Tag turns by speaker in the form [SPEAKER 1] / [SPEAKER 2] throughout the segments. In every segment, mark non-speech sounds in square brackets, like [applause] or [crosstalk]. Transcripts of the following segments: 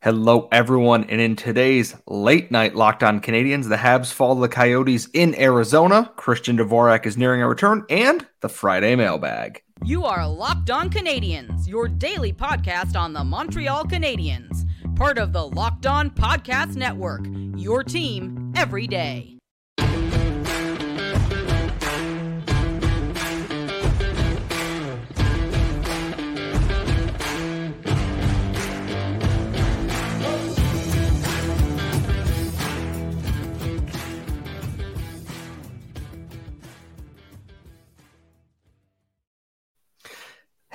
[SPEAKER 1] Hello, everyone. And in today's late night Locked On Canadiens, the Habs fall to the Coyotes in Arizona. Christian Dvorak is nearing a return, and the Friday mailbag.
[SPEAKER 2] You are Locked On Canadiens, your daily podcast on the Montreal Canadiens, part of the Locked On Podcast Network, your team every day.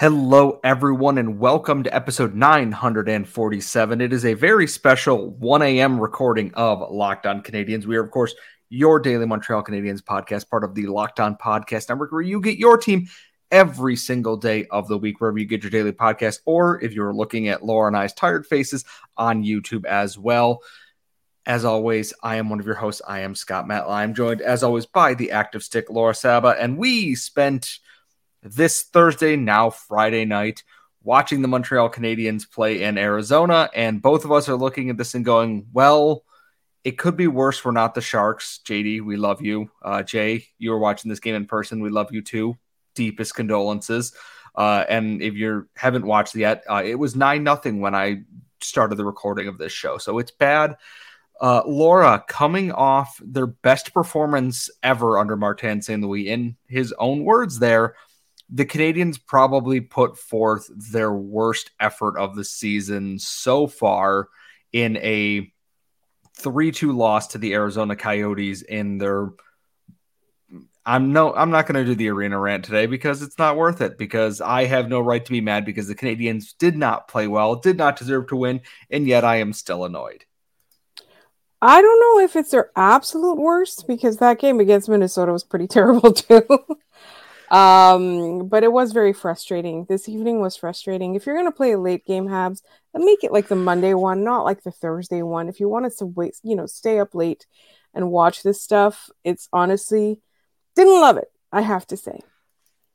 [SPEAKER 1] Hello, everyone, and welcome to episode 947. It is a very special 1 a.m. recording of Locked On Canadiens. We are, of course, your daily Montreal Canadiens podcast, part of the Locked On Podcast Network, where you get your team every single day of the week, wherever you get your daily podcast, or if you're looking at Laura and I's tired faces on YouTube as well. As always, I am one of your hosts. I am Scott Matla. I'm joined, as always, by the active stick, Laura Saba, and we spent this Thursday, now Friday night, watching the Montreal Canadiens play in Arizona. And both of us are looking at this and going, well, it could be worse. We're not the Sharks. JD, we love you. Uh, Jay, you were watching this game in person. We love you too. Deepest condolences. Uh, and if you haven't watched yet, uh, it was 9 nothing when I started the recording of this show. So it's bad. Uh, Laura, coming off their best performance ever under Martin St. Louis, in his own words, there, the Canadiens probably put forth their worst effort of the season so far in a 3 2 loss to the Arizona Coyotes in their. I'm no, I'm not going to do the arena rant today because it's not worth it. Because I have no right to be mad because the Canadiens did not play well, did not deserve to win, and yet I am still annoyed.
[SPEAKER 3] I don't know if it's their absolute worst because that game against Minnesota was pretty [laughs] terrible too. Um, but it was very frustrating. This evening was frustrating. If you're gonna play a late game Habs, make it like the Monday one, not like the Thursday one. If you wanted to wait, you know, stay up late and watch this stuff, it's honestly didn't love it, I have to say.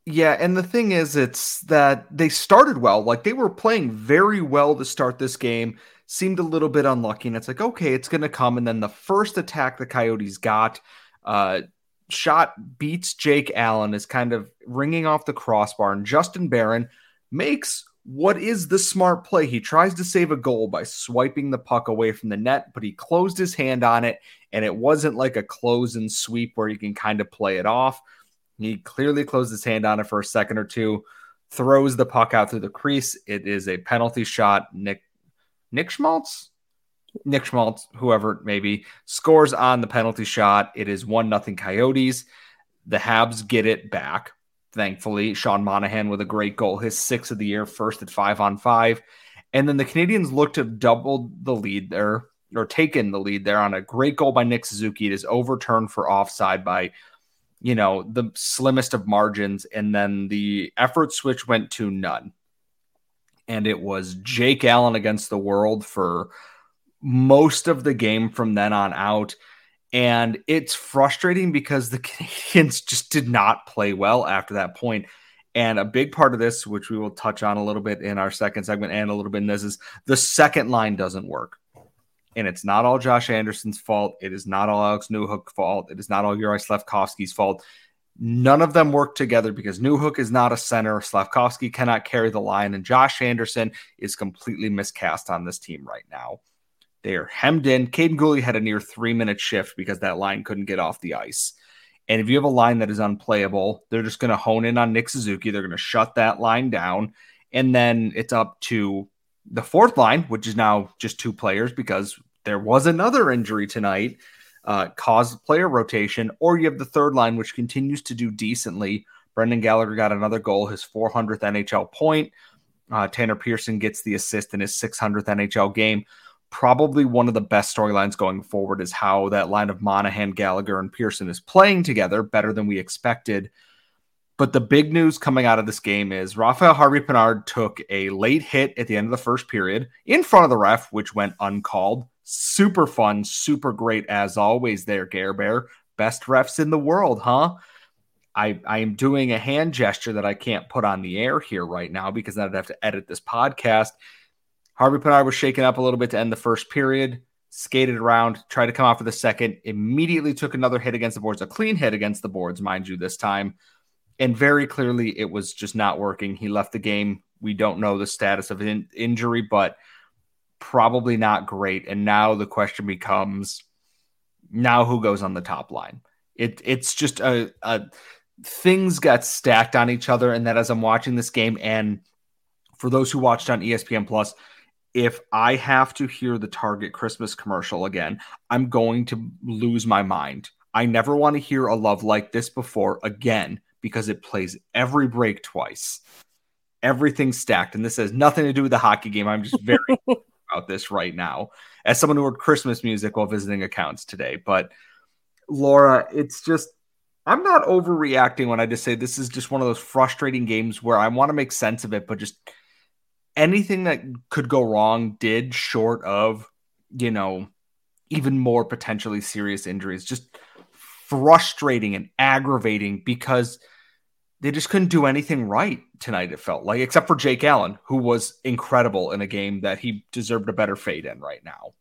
[SPEAKER 1] Yeah, and the thing is, it's that they started well. Like they were playing very well to start this game. Seemed a little bit unlucky, and it's like, okay, it's going to come. And then the first attack the Coyotes got, uh, shot beats Jake Allen is kind of ringing off the crossbar, and Justin Barron makes what is the smart play. He tries to save a goal by swiping the puck away from the net, but he closed his hand on it, and it wasn't like a close and sweep where you can kind of play it off. He clearly closed his hand on it for a second or two, throws the puck out through the crease. It is a penalty shot. Nick Nick Schmaltz Nick Schmaltz, whoever it may be, scores on the penalty shot. It is one nothing Coyotes. The Habs get it back. Thankfully, Sean Monahan with a great goal, his sixth of the year, first at five on five. And then the Canadiens looked to have doubled the lead there or taken the lead there on a great goal by Nick Suzuki. It is overturned for offside by, you know, the slimmest of margins. And then the effort switch went to none. And it was Jake Allen against the world for most of the game from then on out. And it's frustrating because the [laughs] Canadiens just did not play well after that point. And a big part of this, which we will touch on a little bit in our second segment and a little bit in this, is the second line doesn't work. And it's not all Josh Anderson's fault. It is not all Alex Newhook's fault. It is not all Yuri Slafkovsky's fault. None of them work together because Newhook is not a center. Slafkovsky cannot carry the line, and Josh Anderson is completely miscast on this team right now. They are hemmed in. Kaiden Guhle had a near three minute shift because that line couldn't get off the ice. And if you have a line that is unplayable, they're just going to hone in on Nick Suzuki. They're going to shut that line down. And then it's up to the fourth line, which is now just two players because there was another injury tonight, uh, caused player rotation. Or you have the third line, which continues to do decently. Brendan Gallagher got another goal, his 400th NHL point. Uh, Tanner Pearson gets the assist in his 600th NHL game probably one of the best storylines going forward is how that line of Monahan, Gallagher, and Pearson is playing together better than we expected. But the big news coming out of this game is Rafael Harvey Pinard took a late hit at the end of the first period in front of the ref, which went uncalled. Super fun, super great as always there, Gare Bear. Best refs in the world, huh? I, I am doing a hand gesture that I can't put on the air here right now because I'd have to edit this podcast. Harvey Pinard was shaken up a little bit to end the first period, skated around, tried to come out for the second, immediately took another hit against the boards, a clean hit against the boards, mind you, this time. And very clearly, it was just not working. He left the game. We don't know the status of in- injury, but probably not great. And now the question becomes now who goes on the top line? It, it's just a, a things got stacked on each other. And that as I'm watching this game, and for those who watched on ESPN Plus, if I have to hear the Target Christmas commercial again, I'm going to lose my mind. I never want to hear a love like this before again because it plays every break twice. Everything's stacked. And this has nothing to do with the hockey game. I'm just [laughs] very about this right now as someone who heard Christmas music while visiting accounts today. But Laura, it's just I'm not overreacting when I just say this is just one of those frustrating games where I want to make sense of it, but just anything that could go wrong did short of, you know, even more potentially serious injuries. Just frustrating and aggravating because they just couldn't do anything right tonight, it felt like, except for Jake Allen, who was incredible in a game that he deserved a better fade in right now.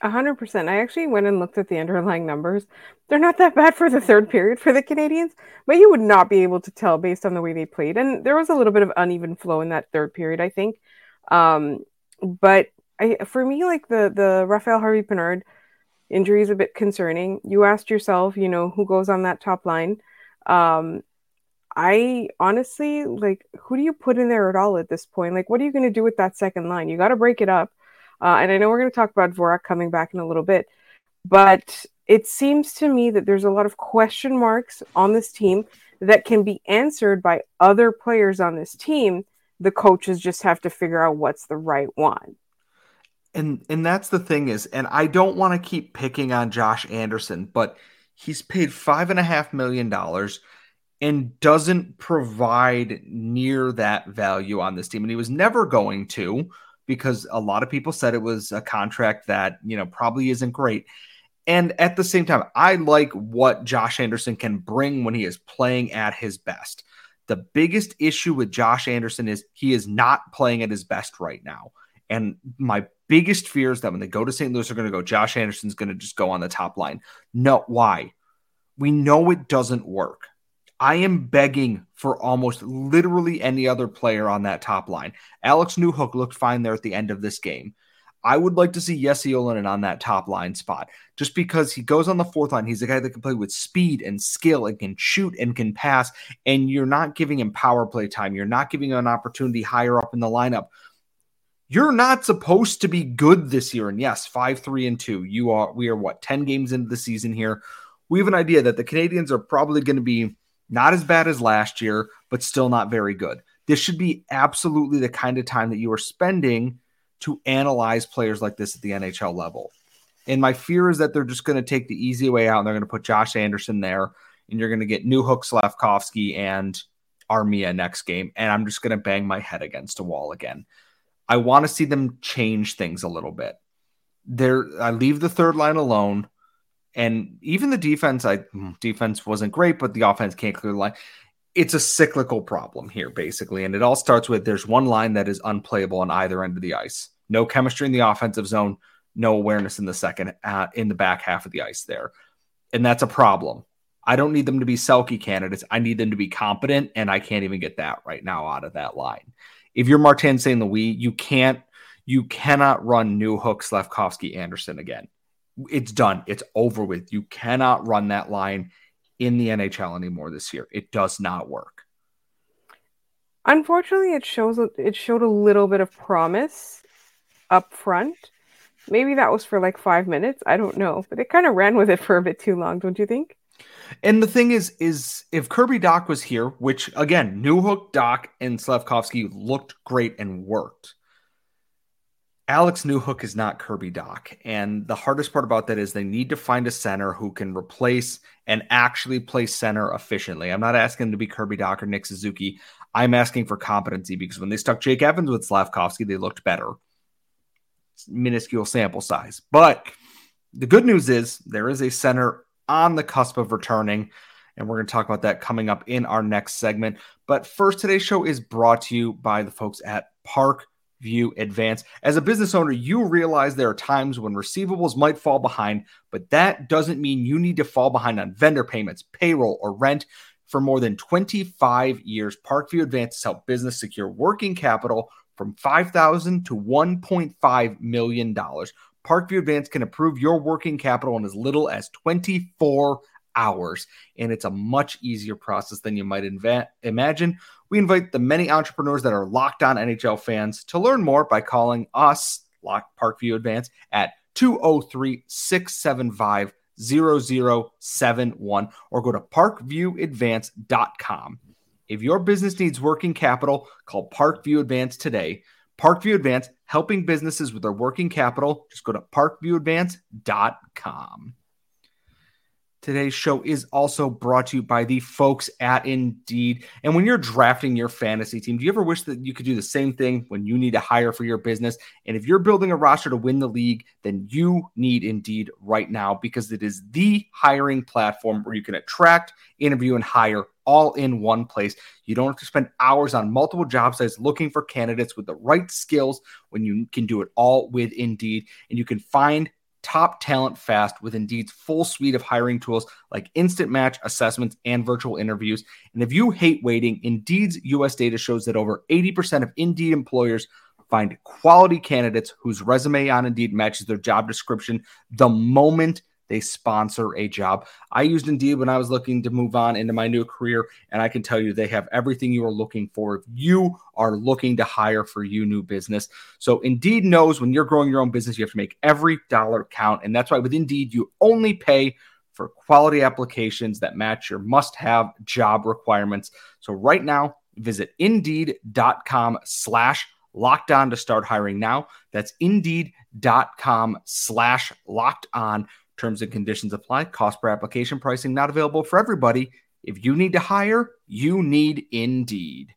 [SPEAKER 3] A hundred percent. I actually went and looked at the underlying numbers. They're not that bad for the third period for the Canadiens, but you would not be able to tell based on the way they played. And there was a little bit of uneven flow in that third period, I think. Um, but I, for me, like the the Raphael Harvey Pinard injury is a bit concerning. You asked yourself, you know, who goes on that top line. Um, I honestly like who do you put in there at all at this point? Like, what are you going to do with that second line? You got to break it up. Uh, and I know we're going to talk about Dvorak coming back in a little bit, but it seems to me that there's a lot of question marks on this team that can be answered by other players on this team. The coaches just have to figure out what's the right one.
[SPEAKER 1] And and that's the thing is, and I don't want to keep picking on Josh Anderson, but he's paid five and a half million dollars and doesn't provide near that value on this team. And he was never going to because a lot of people said it was a contract that, you know, probably isn't great. And at the same time, I like what Josh Anderson can bring when he is playing at his best. The biggest issue with Josh Anderson is he is not playing at his best right now. And my biggest fear is that when they go to St. Louis, they're going to go, Josh Anderson's going to just go on the top line. No, why? We know it doesn't work. I am begging for almost literally any other player on that top line. Alex Newhook looked fine there at the end of this game. I would like to see Jesse Ylönen on that top line spot just because he goes on the fourth line. He's a guy that can play with speed and skill and can shoot and can pass. And you're not giving him power play time. You're not giving him an opportunity higher up in the lineup. You're not supposed to be good this year. And yes, five, three, and two. You are, we are what, 10 games into the season here. We have an idea that the Canadiens are probably going to be not as bad as last year, but still not very good. This should be absolutely the kind of time that you are spending to analyze players like this at the NHL level. And my fear is that they're just going to take the easy way out and they're going to put Josh Anderson there, and you're going to get Newhook, Slafkovsky, and Armia next game. And I'm just going to bang my head against a wall again. I want to see them change things a little bit. There, I leave the third line alone. And even the defense, I defense wasn't great, but the offense can't clear the line. It's a cyclical problem here, basically. And it all starts with there's one line that is unplayable on either end of the ice. No chemistry in the offensive zone, no awareness in the second, uh, in the back half of the ice there. And that's a problem. I don't need them to be Selke candidates. I need them to be competent, and I can't even get that right now out of that line. If you're Martin St. Louis, you can't, you cannot run Newhook, Slafkovsky, Anderson again it's done. It's over with. You cannot run that line in the NHL anymore this year. It does not work.
[SPEAKER 3] Unfortunately, it shows it showed a little bit of promise up front. Maybe that was for like five minutes. I don't know, but it kind of ran with it for a bit too long, don't you think?
[SPEAKER 1] And the thing is, is if Kirby Dach was here, which again, Newhook, Dach and Slafkovsky looked great and worked. Alex Newhook is not Kirby Dach. And the hardest part about that is they need to find a center who can replace and actually play center efficiently. I'm not asking to be Kirby Dach or Nick Suzuki. I'm asking for competency because when they stuck Jake Evans with Slafkovsky, they looked better. It's minuscule sample size. But the good news is there is a center on the cusp of returning. And we're going to talk about that coming up in our next segment. But first, today's show is brought to you by the folks at Park View Advance. As a business owner, you realize there are times when receivables might fall behind, but that doesn't mean you need to fall behind on vendor payments, payroll, or rent. For more than 25 years, Parkview Advance has helped business secure working capital from 5,000 to $1.5 million. Parkview Advance can approve your working capital in as little as 24 hours, and it's a much easier process than you might inva- imagine. We invite the many entrepreneurs that are locked on NHL fans to learn more by calling us, Lock Parkview Advance, at 203 675 0071 or go to parkviewadvance.com. If your business needs working capital, call Parkview Advance today. Parkview Advance, helping businesses with their working capital. Just go to parkviewadvance.com. Today's show is also brought to you by the folks at Indeed. And when you're drafting your fantasy team, do you ever wish that you could do the same thing when you need to hire for your business? And if you're building a roster to win the league, then you need Indeed right now because it is the hiring platform where you can attract, interview, and hire all in one place. You don't have to spend hours on multiple job sites looking for candidates with the right skills when you can do it all with Indeed. And you can find top talent fast with Indeed's full suite of hiring tools like instant match assessments and virtual interviews. And if you hate waiting, Indeed's US data shows that over 80% of Indeed employers find quality candidates whose resume on Indeed matches their job description the moment they sponsor a job. I used Indeed when I was looking to move on into my new career, and I can tell you they have everything you are looking for if you are looking to hire for you new business. So Indeed knows when you're growing your own business, you have to make every dollar count, and that's why with Indeed you only pay for quality applications that match your must-have job requirements. So right now, visit indeed.com slash locked on to start hiring now. That's indeed.com slash locked on Terms and conditions apply. Cost per application pricing not available for everybody. If you need to hire, you need Indeed.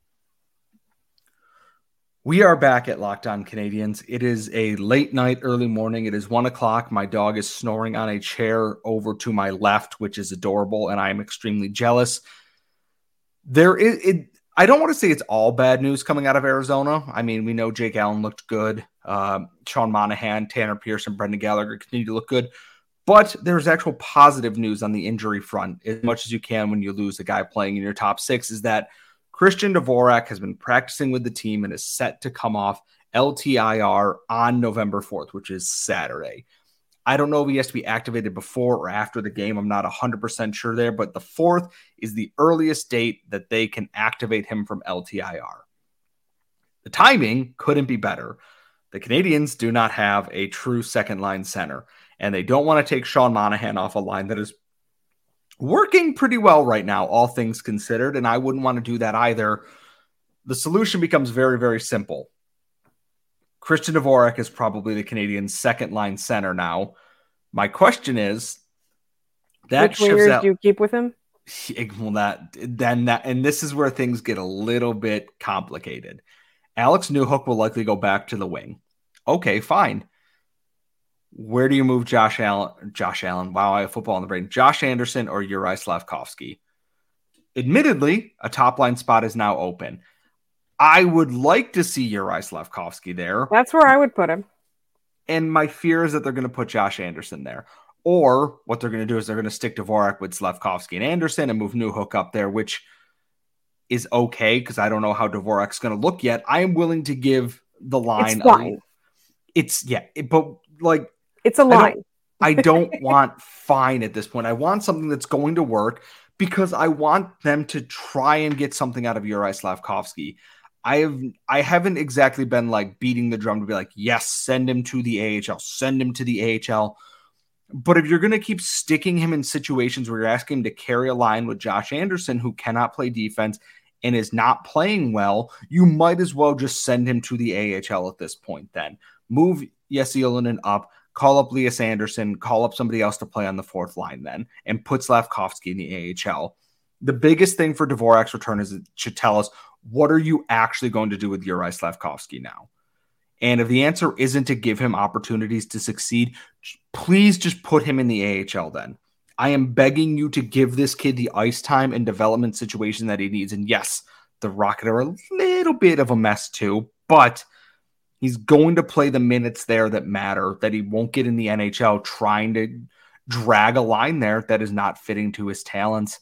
[SPEAKER 1] We are back at Locked On Canadiens. It is a late night, early morning. It is one o'clock. My dog is snoring on a chair over to my left, which is adorable, and I am extremely jealous. There is it. I don't want to say it's all bad news coming out of Arizona. I mean, we know Jake Allen looked good. Uh, Sean Monahan, Tanner Pearson, Brendan Gallagher continue to look good. But there's actual positive news on the injury front, as much as you can when you lose a guy playing in your top six, is that Christian Dvorak has been practicing with the team and is set to come off LTIR on November 4th, which is Saturday. I don't know if he has to be activated before or after the game. I'm not 100% sure there, but the 4th is the earliest date that they can activate him from LTIR. The timing couldn't be better. The Canadiens do not have a true second line center and they don't want to take Sean Monahan off a line that is working pretty well right now, all things considered. And I wouldn't want to do that either. The solution becomes very, very simple. Christian Dvorak is probably the Canadian second line center now. My question is
[SPEAKER 3] that Which wingers out, do you keep with him? [laughs]
[SPEAKER 1] Well, that then that, and this is where things get a little bit complicated. Alex Newhook will likely go back to the wing. Okay, fine. Where do you move Josh Allen? Josh Allen. Wow, I have football in the brain. Josh Anderson or Uri Slafkovsky. Admittedly, a top line spot is now open. I would like to see Uri Slafkovsky there.
[SPEAKER 3] That's where I would put him.
[SPEAKER 1] And my fear is that they're going to put Josh Anderson there. Or what they're going to do is they're going to stick Dvorak with Slafkovsky and Anderson and move Newhook up there, which is okay because I don't know how Dvorak's going to look yet. I am willing to give the line.
[SPEAKER 3] It's.
[SPEAKER 1] A, it's yeah, it, but like
[SPEAKER 3] it's a line.
[SPEAKER 1] I don't, [laughs] I don't [laughs] want fine at this point. I want something that's going to work because I want them to try and get something out of Uri Slafkovsky. I have I haven't exactly been like beating the drum to be like, yes, send him to the AHL, send him to the AHL. But if you're going to keep sticking him in situations where you're asking him to carry a line with Josh Anderson, who cannot play defense and is not playing well, you might as well just send him to the AHL at this point. Then move Jesse Ylönen up, call up Lias Andersson, call up somebody else to play on the fourth line then, and put Slafkovsky in the AHL. The biggest thing for Dvorak's return is it should tell us what are you actually going to do with Uri Slafkovsky now? And if the answer isn't to give him opportunities to succeed, please just put him in the AHL then. I am begging you to give this kid the ice time and development situation that he needs. And yes, the Rocket are a little bit of a mess too, but He's going to play the minutes there that matter, that he won't get in the NHL trying to drag a line there that is not fitting to his talents.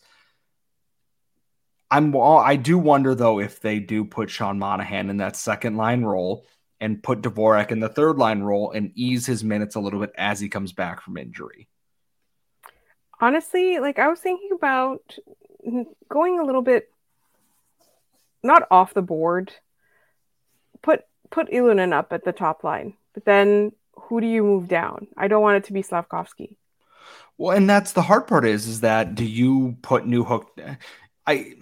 [SPEAKER 1] I'm I do wonder though if they do put Sean Monahan in that second line role and put Dvorak in the third line role and ease his minutes a little bit as he comes back from injury.
[SPEAKER 3] Honestly, like I was thinking about going a little bit not off the board. Put put Ylönen up at the top line, but then who do you move down? I don't want it to be Slafkovsky.
[SPEAKER 1] Well, and that's the hard part is is that do you put Newhook? I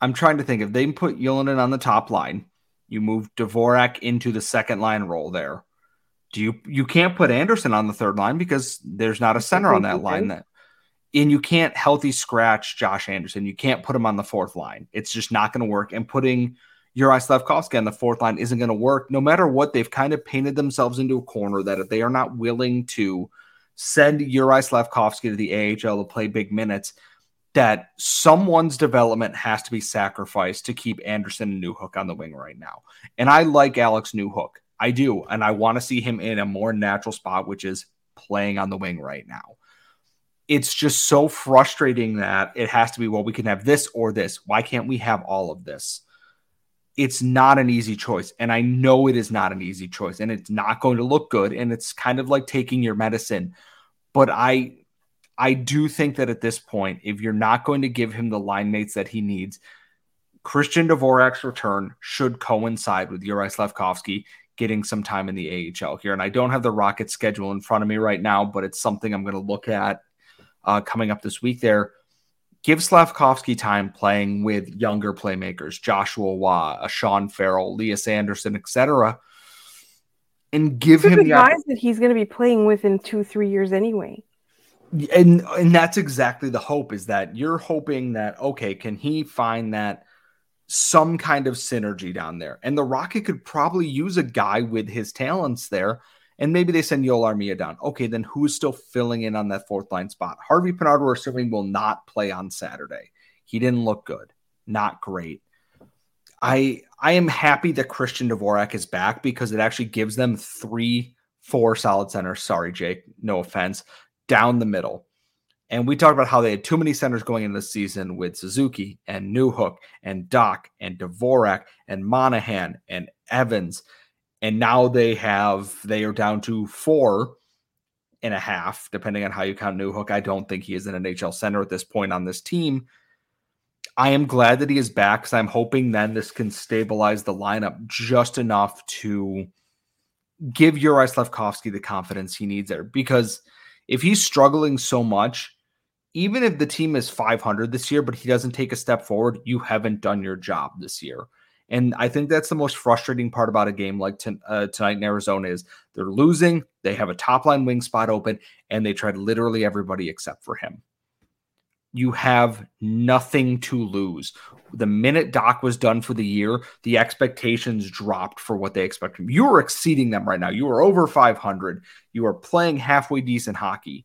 [SPEAKER 1] I'm trying to think if they put Ylönen on the top line, you move Dvorak into the second line role there. Do you you can't put Anderson on the third line because there's not a center on that line that and you can't healthy scratch Josh Anderson. You can't put him on the fourth line. It's just not going to work. And putting Uri Slafkovsky on the fourth line isn't going to work. No matter what, they've kind of painted themselves into a corner that if they are not willing to send Uri Slafkovsky to the AHL to play big minutes, that someone's development has to be sacrificed to keep Anderson and Newhook on the wing right now. And I like Alex Newhook. I do. And I want to see him in a more natural spot, which is playing on the wing right now it's just so frustrating that it has to be, well, we can have this or this. Why can't we have all of this? It's not an easy choice. And I know it is not an easy choice and it's not going to look good. And it's kind of like taking your medicine. But I, I do think that at this point, if you're not going to give him the line mates that he needs, Christian Dvorak's return should coincide with Uri Slafkovsky getting some time in the AHL here. And I don't have the Rocket schedule in front of me right now, but it's something I'm going to look at uh, coming up this week there. Give Slafkovsky time playing with younger playmakers, Joshua a Sean Farrell, Lias Andersson, etc. And give him the
[SPEAKER 3] guys that he's going to be playing with in two, three years anyway.
[SPEAKER 1] And and that's exactly the hope is that you're hoping that okay, can he find that some kind of synergy down there? And the Rocket could probably use a guy with his talents there and maybe they send Joel Armia down. Okay, then who's still filling in on that fourth line spot? Harvey Pinard, we're assuming, will not play on Saturday. He didn't look good. Not great. I I am happy that Christian Dvorak is back because it actually gives them three, four solid centers. Sorry, Jake. No offense. Down the middle. And we talked about how they had too many centers going into the season with Suzuki and Newhook and Dach and Dvorak and Monahan and Evans and now they have they are down to four and a half, depending on how you count Newhook. I don't think he is an NHL center at this point on this team. I am glad that he is back because I'm hoping then this can stabilize the lineup just enough to give Uri Slafkovsky the confidence he needs there. Because if he's struggling so much, even if the team is 500 this year, but he doesn't take a step forward, you haven't done your job this year. And I think that's the most frustrating part about a game like uh, tonight in Arizona is they're losing, they have a top line wing spot open, and they tried literally everybody except for him. You have nothing to lose. The minute Dach was done for the year, the expectations dropped for what they expect from you. You are exceeding them right now. You are over 500. You are playing halfway decent hockey.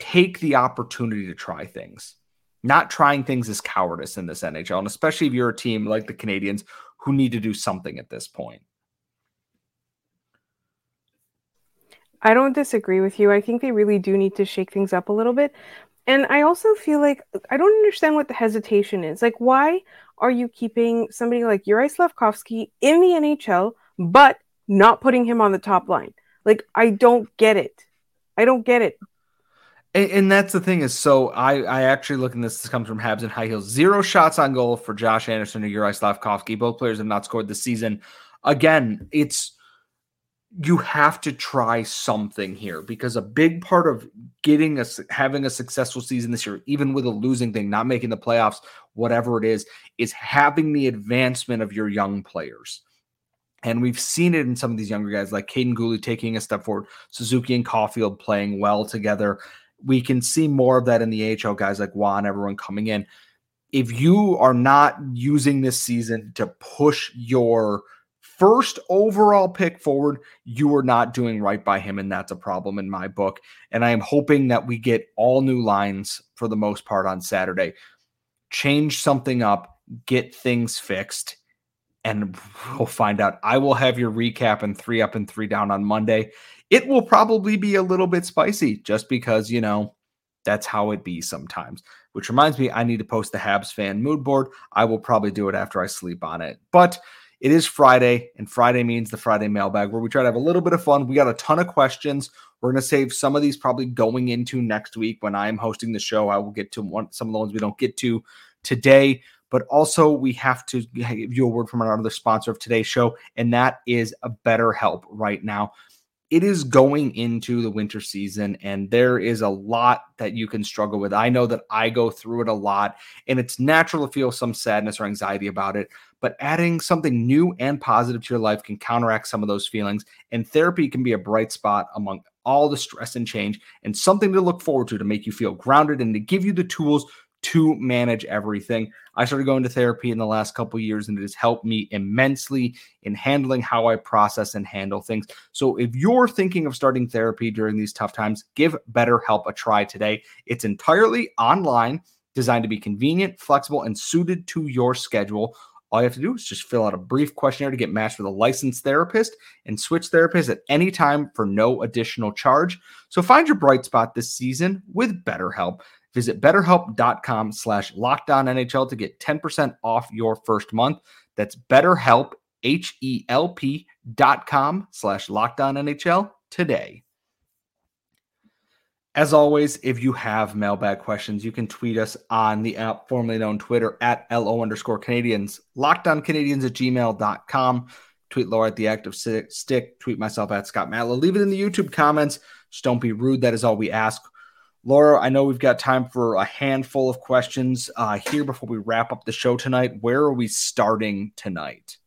[SPEAKER 1] Take the opportunity to try things not trying things is cowardice in this NHL, and especially if you're a team like the Canadiens who need to do something at this point.
[SPEAKER 3] I don't disagree with you. I think they really do need to shake things up a little bit. And I also feel like I don't understand what the hesitation is. Like, why are you keeping somebody like Uri Slafkovsky in the NHL, but not putting him on the top line? Like, I don't get it. I don't get it.
[SPEAKER 1] And, and, that's the thing is, so I, I actually look in this. This comes from Habs and High Heels. Zero shots on goal for Josh Anderson or Uri Slafkovsky. Both players have not scored this season. Again, it's you have to try something here because a big part of getting us having a successful season this year, even with a losing thing, not making the playoffs, whatever it is, is having the advancement of your young players. And we've seen it in some of these younger guys like Kaiden Guhle taking a step forward, Suzuki and Caufield playing well together we can see more of that in the AHL guys like Juan, everyone coming in. If you are not using this season to push your first overall pick forward, you are not doing right by him. And that's a problem in my book. And I am hoping that we get all new lines for the most part on Saturday. Change something up, get things fixed, and we'll find out. I will have your recap and three up and three down on Monday. It will probably be a little bit spicy just because, you know, that's how it be sometimes. Which reminds me, I need to post the Habs fan mood board. I will probably do it after I sleep on it. But it is Friday, and Friday means the Friday mailbag where we try to have a little bit of fun. We got a ton of questions. We're going to save some of these probably going into next week when I am hosting the show. I will get to one, some of the ones we don't get to today, but also we have to give you a word from another sponsor of today's show, and that is a BetterHelp right now it is going into the winter season and there is a lot that you can struggle with. I know that I go through it a lot and it's natural to feel some sadness or anxiety about it, but adding something new and positive to your life can counteract some of those feelings. And therapy can be a bright spot among all the stress and change and something to look forward to to make you feel grounded and to give you the tools to manage everything. I started going to therapy in the last couple years and it has helped me immensely in handling how I process and handle things. So if you're thinking of starting therapy during these tough times, give BetterHelp a try today. It's entirely online, designed to be convenient, flexible, and suited to your schedule. All you have to do is just fill out a brief questionnaire to get matched with a licensed therapist and switch therapists at any time for no additional charge. So find your bright spot this season with BetterHelp. Visit betterhelp.com slash NHL to get 10% off your first month. That's betterhelp, H-E-L-P dot com slash NHL today. As always, if you have mailbag questions, you can tweet us on the app formerly known Twitter at LO underscore Canadiens, lockdowncanadians at gmail.com. Tweet Laura at the active stick, tweet myself at Scott Matla. Leave it in the YouTube comments. Just don't be rude. That is all we ask. Laura, I know we've got time for a handful of questions uh, here before we wrap up the show tonight. Where are we starting tonight?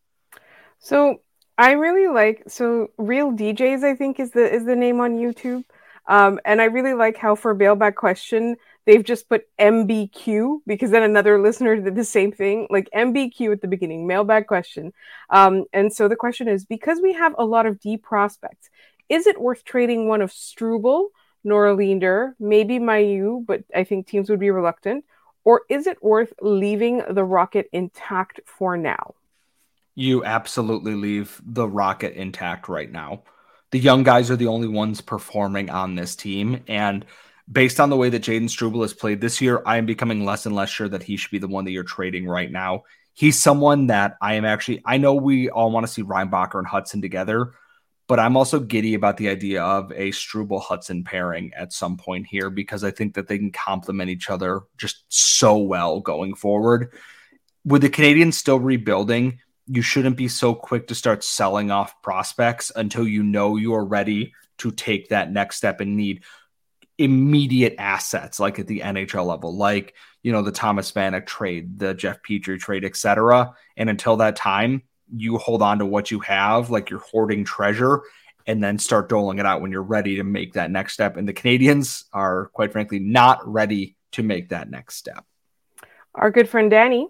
[SPEAKER 3] So I really like so Real DJs. I think is the is the name on YouTube, um, and I really like how for bailback question they've just put MBQ because then another listener did the same thing, like MBQ at the beginning, mailbag question. Um, and so the question is because we have a lot of D prospects, is it worth trading one of Struble? Norlinder, maybe Mailloux, but I think teams would be reluctant? Or is it worth leaving the Rocket intact for now?
[SPEAKER 1] You absolutely leave the Rocket intact right now. The young guys are the only ones performing on this team. And based on the way that Jaden Struble has played this year, I am becoming less and less sure that he should be the one that you're trading right now. He's someone that I am actually, I know we all want to see Reinbacher and Hutson together, but I'm also giddy about the idea of a Struble Hutson pairing at some point here because I think that they can complement each other just so well going forward. With the Canadiens still rebuilding, you shouldn't be so quick to start selling off prospects until you know you are ready to take that next step and need immediate assets like at the NHL level, like you know the Thomas Vanek trade, the Jeff Petry trade, etc. And until that time, you hold on to what you have, like you're hoarding treasure, and then start doling it out when you're ready to make that next step. And the Canadiens are, quite frankly, not ready to make that next step.
[SPEAKER 3] Our good friend Danny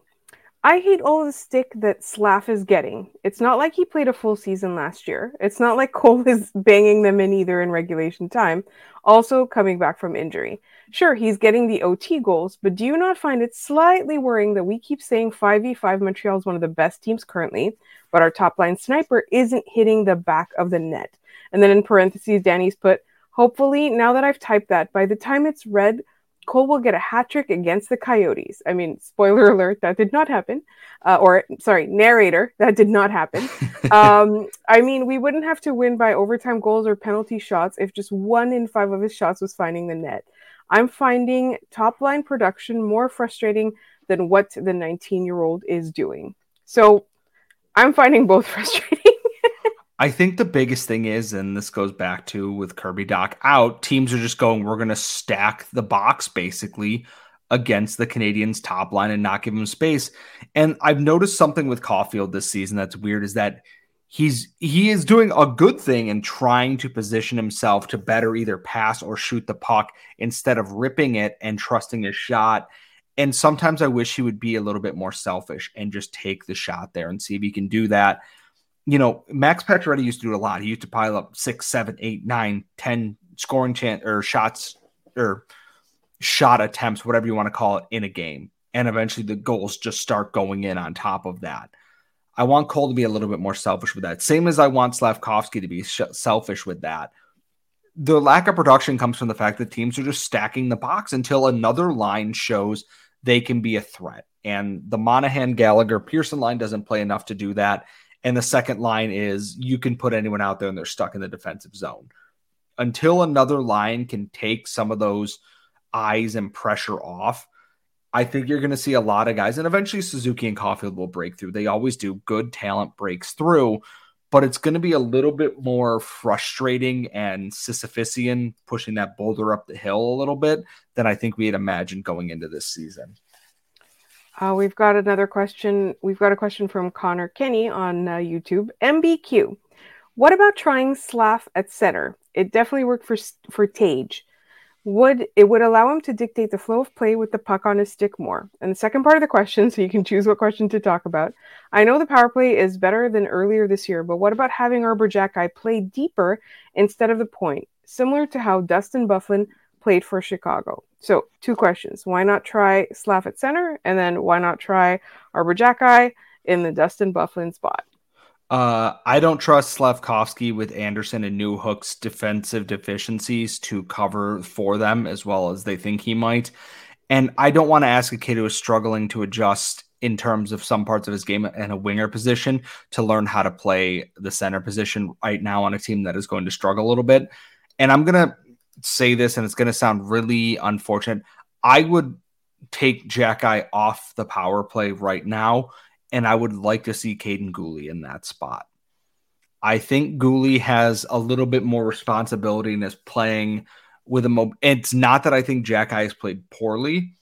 [SPEAKER 3] I hate all the stick that Slav is getting. It's not like he played a full season last year. It's not like Cole is [laughs] banging them in either in regulation time, also coming back from injury. Sure, he's getting the OT goals, but do you not find it slightly worrying that we keep saying 5v5 Montreal is one of the best teams currently, but our top line sniper isn't hitting the back of the net? And then in parentheses, Danny's put, hopefully, now that I've typed that, by the time it's read, Cole will get a hat trick against the Coyotes. I mean, spoiler alert, that did not happen. Uh, or, sorry, narrator, that did not happen. [laughs] um, I mean, we wouldn't have to win by overtime goals or penalty shots if just one in five of his shots was finding the net. I'm finding top line production more frustrating than what the 19 year old is doing. So I'm finding both [laughs] frustrating.
[SPEAKER 1] I think the biggest thing is, and this goes back to with Kirby Dach out, teams are just going, we're going to stack the box basically against the Canadiens' top line and not give them space. And I've noticed something with Caufield this season that's weird is that he's he is doing a good thing and trying to position himself to better either pass or shoot the puck instead of ripping it and trusting his shot. And sometimes I wish he would be a little bit more selfish and just take the shot there and see if he can do that you know, Max Pacioretty used to do a lot. He used to pile up six, seven, eight, nine, ten scoring chance or shots or shot attempts, whatever you want to call it, in a game. And eventually the goals just start going in on top of that. I want Cole to be a little bit more selfish with that. Same as I want Slafkovsky to be sh- selfish with that. The lack of production comes from the fact that teams are just stacking the box until another line shows they can be a threat. And the Monahan Gallagher Pearson line doesn't play enough to do that. And the second line is you can put anyone out there and they're stuck in the defensive zone. Until another line can take some of those eyes and pressure off, I think you're going to see a lot of guys, and eventually Suzuki and Caufield will break through. They always do. Good talent breaks through, but it's going to be a little bit more frustrating and Sisyphusian pushing that boulder up the hill a little bit than I think we had imagined going into this season.
[SPEAKER 3] Uh, we've got another question. We've got a question from Connor Kenny on uh, YouTube. MBQ. What about trying Slav at center? It definitely worked for for Tage would it would allow him to dictate the flow of play with the puck on his stick more. And the second part of the question, [laughs] so you can choose what question to talk about. I know the power play is better than earlier this year, but what about having Arber Xhekaj play deeper instead of the point, similar to how Dustin Byfuglien played for Chicago? So two questions: Why not try Slav at center, and then why not try Arber Xhekaj in the Dustin Byfuglien spot?
[SPEAKER 1] Uh, I don't trust Slafkovsky with Anderson and Newhook's defensive deficiencies to cover for them as well as they think he might. And I don't want to ask a kid who is struggling to adjust in terms of some parts of his game and a winger position to learn how to play the center position right now on a team that is going to struggle a little bit. And I'm going to say this, and it's going to sound really unfortunate. I would take Xhekaj off the power play right now and I would like to see Kaiden Guhle in that spot. I think Guhle has a little bit more responsibility and is playing with a mo- it's not that I think Xhekaj has played poorly.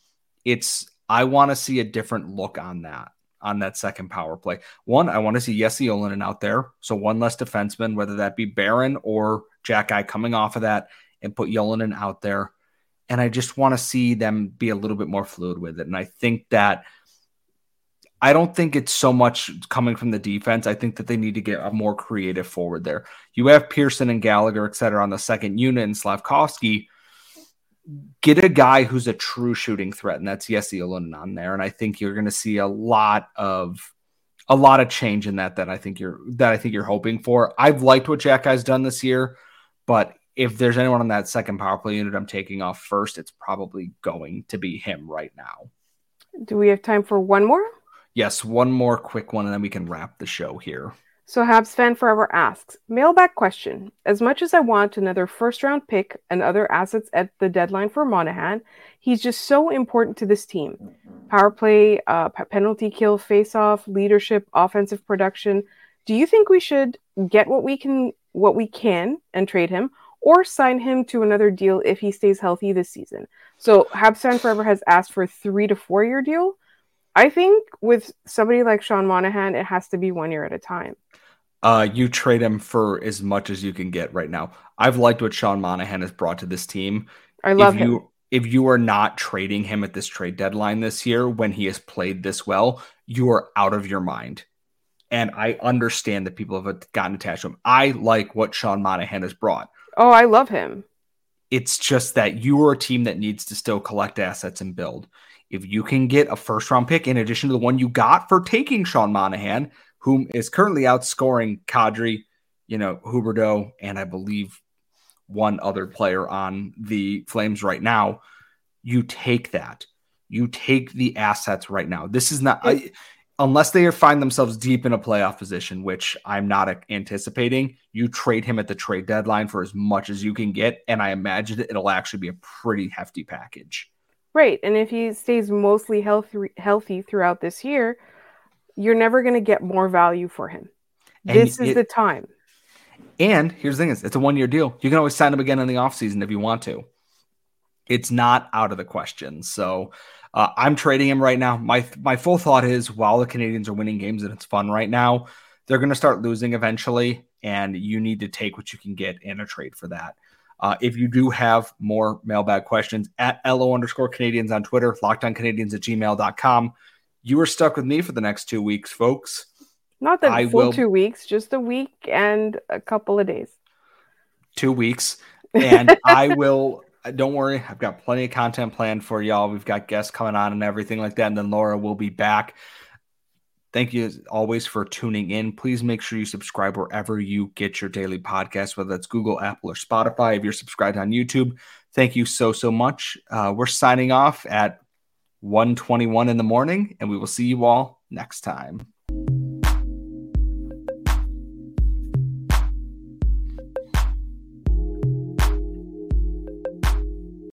[SPEAKER 1] It's I want to see a different look on that on that second power play. One, I want to see Jesse Ylönen out there. So one less defenseman, whether that be Barron or Xhekaj coming off of that and put Ylönen out there. And I just want to see them be a little bit more fluid with it. And I think that – I don't think it's so much coming from the defense. I think that they need to get a more creative forward there. You have Pearson and Gallagher, et cetera, on the second unit, and Slafkovsky. Get a guy who's a true shooting threat, and that's Jesse Ylönen on there. And I think you're going to see a lot of a lot of change in that that I think you're that I think you're hoping for. I've liked what Xhekaj's done this year, but if there's anyone on that second power play unit I'm taking off first, it's probably going to be him right now.
[SPEAKER 3] Do we have time for one more?
[SPEAKER 1] Yes, one more quick one, and then we can wrap the show here.
[SPEAKER 3] So Habs fan forever asks mailback question: As much as I want another first round pick and other assets at the deadline for Monahan, he's just so important to this team. Power play, uh, penalty kill, face off, leadership, offensive production. Do you think we should get what we can, what we can, and trade him, or sign him to another deal if he stays healthy this season? So Habs fan forever has asked for a three to four year deal. I think with somebody like Sean Monahan, it has to be one year at a time.
[SPEAKER 1] Uh, you trade him for as much as you can get right now. I've liked what Sean Monahan has brought to this team.
[SPEAKER 3] I love
[SPEAKER 1] if
[SPEAKER 3] him.
[SPEAKER 1] You, if you are not trading him at this trade deadline this year when he has played this well, you are out of your mind. And I understand that people have gotten attached to him. I like what Sean Monahan has brought.
[SPEAKER 3] Oh, I love him.
[SPEAKER 1] It's just that you are a team that needs to still collect assets and build if you can get a first round pick in addition to the one you got for taking Sean Monahan, whom is currently outscoring Kadri, you know, Huberdeau, and I believe one other player on the Flames right now, you take that. You take the assets right now. This is not, I, unless they find themselves deep in a playoff position, which I'm not anticipating, you trade him at the trade deadline for as much as you can get. And I imagine it'll actually be a pretty hefty package.
[SPEAKER 3] Right. And if he stays mostly healthy healthy throughout this year, you're never going to get more value for him. And this is the time.
[SPEAKER 1] And here's the thing is it's a one year deal. You can always sign him again in the offseason if you want to. It's not out of the question. So uh, I'm trading him right now. My my full thought is while the Canadiens are winning games and it's fun right now, they're going to start losing eventually, and you need to take what you can get in a trade for that. Uh, if you do have more mailbag questions at LO underscore Canadiens on Twitter, lockdowncanadiens at gmail.com. You are stuck with me for the next two weeks, folks.
[SPEAKER 3] Not the I full will... two weeks, just a week and a couple of days.
[SPEAKER 1] Two weeks. [laughs] And I will, don't worry, I've got plenty of content planned for y'all. We've got guests coming on and everything like that. And then Laura will be back. Thank you as always for tuning in. Please make sure you subscribe wherever you get your daily podcast, whether that's Google, Apple, or Spotify. If you're subscribed on YouTube, thank you so, so much. Uh, we're signing off at 121 in the morning, and we will see you all next time.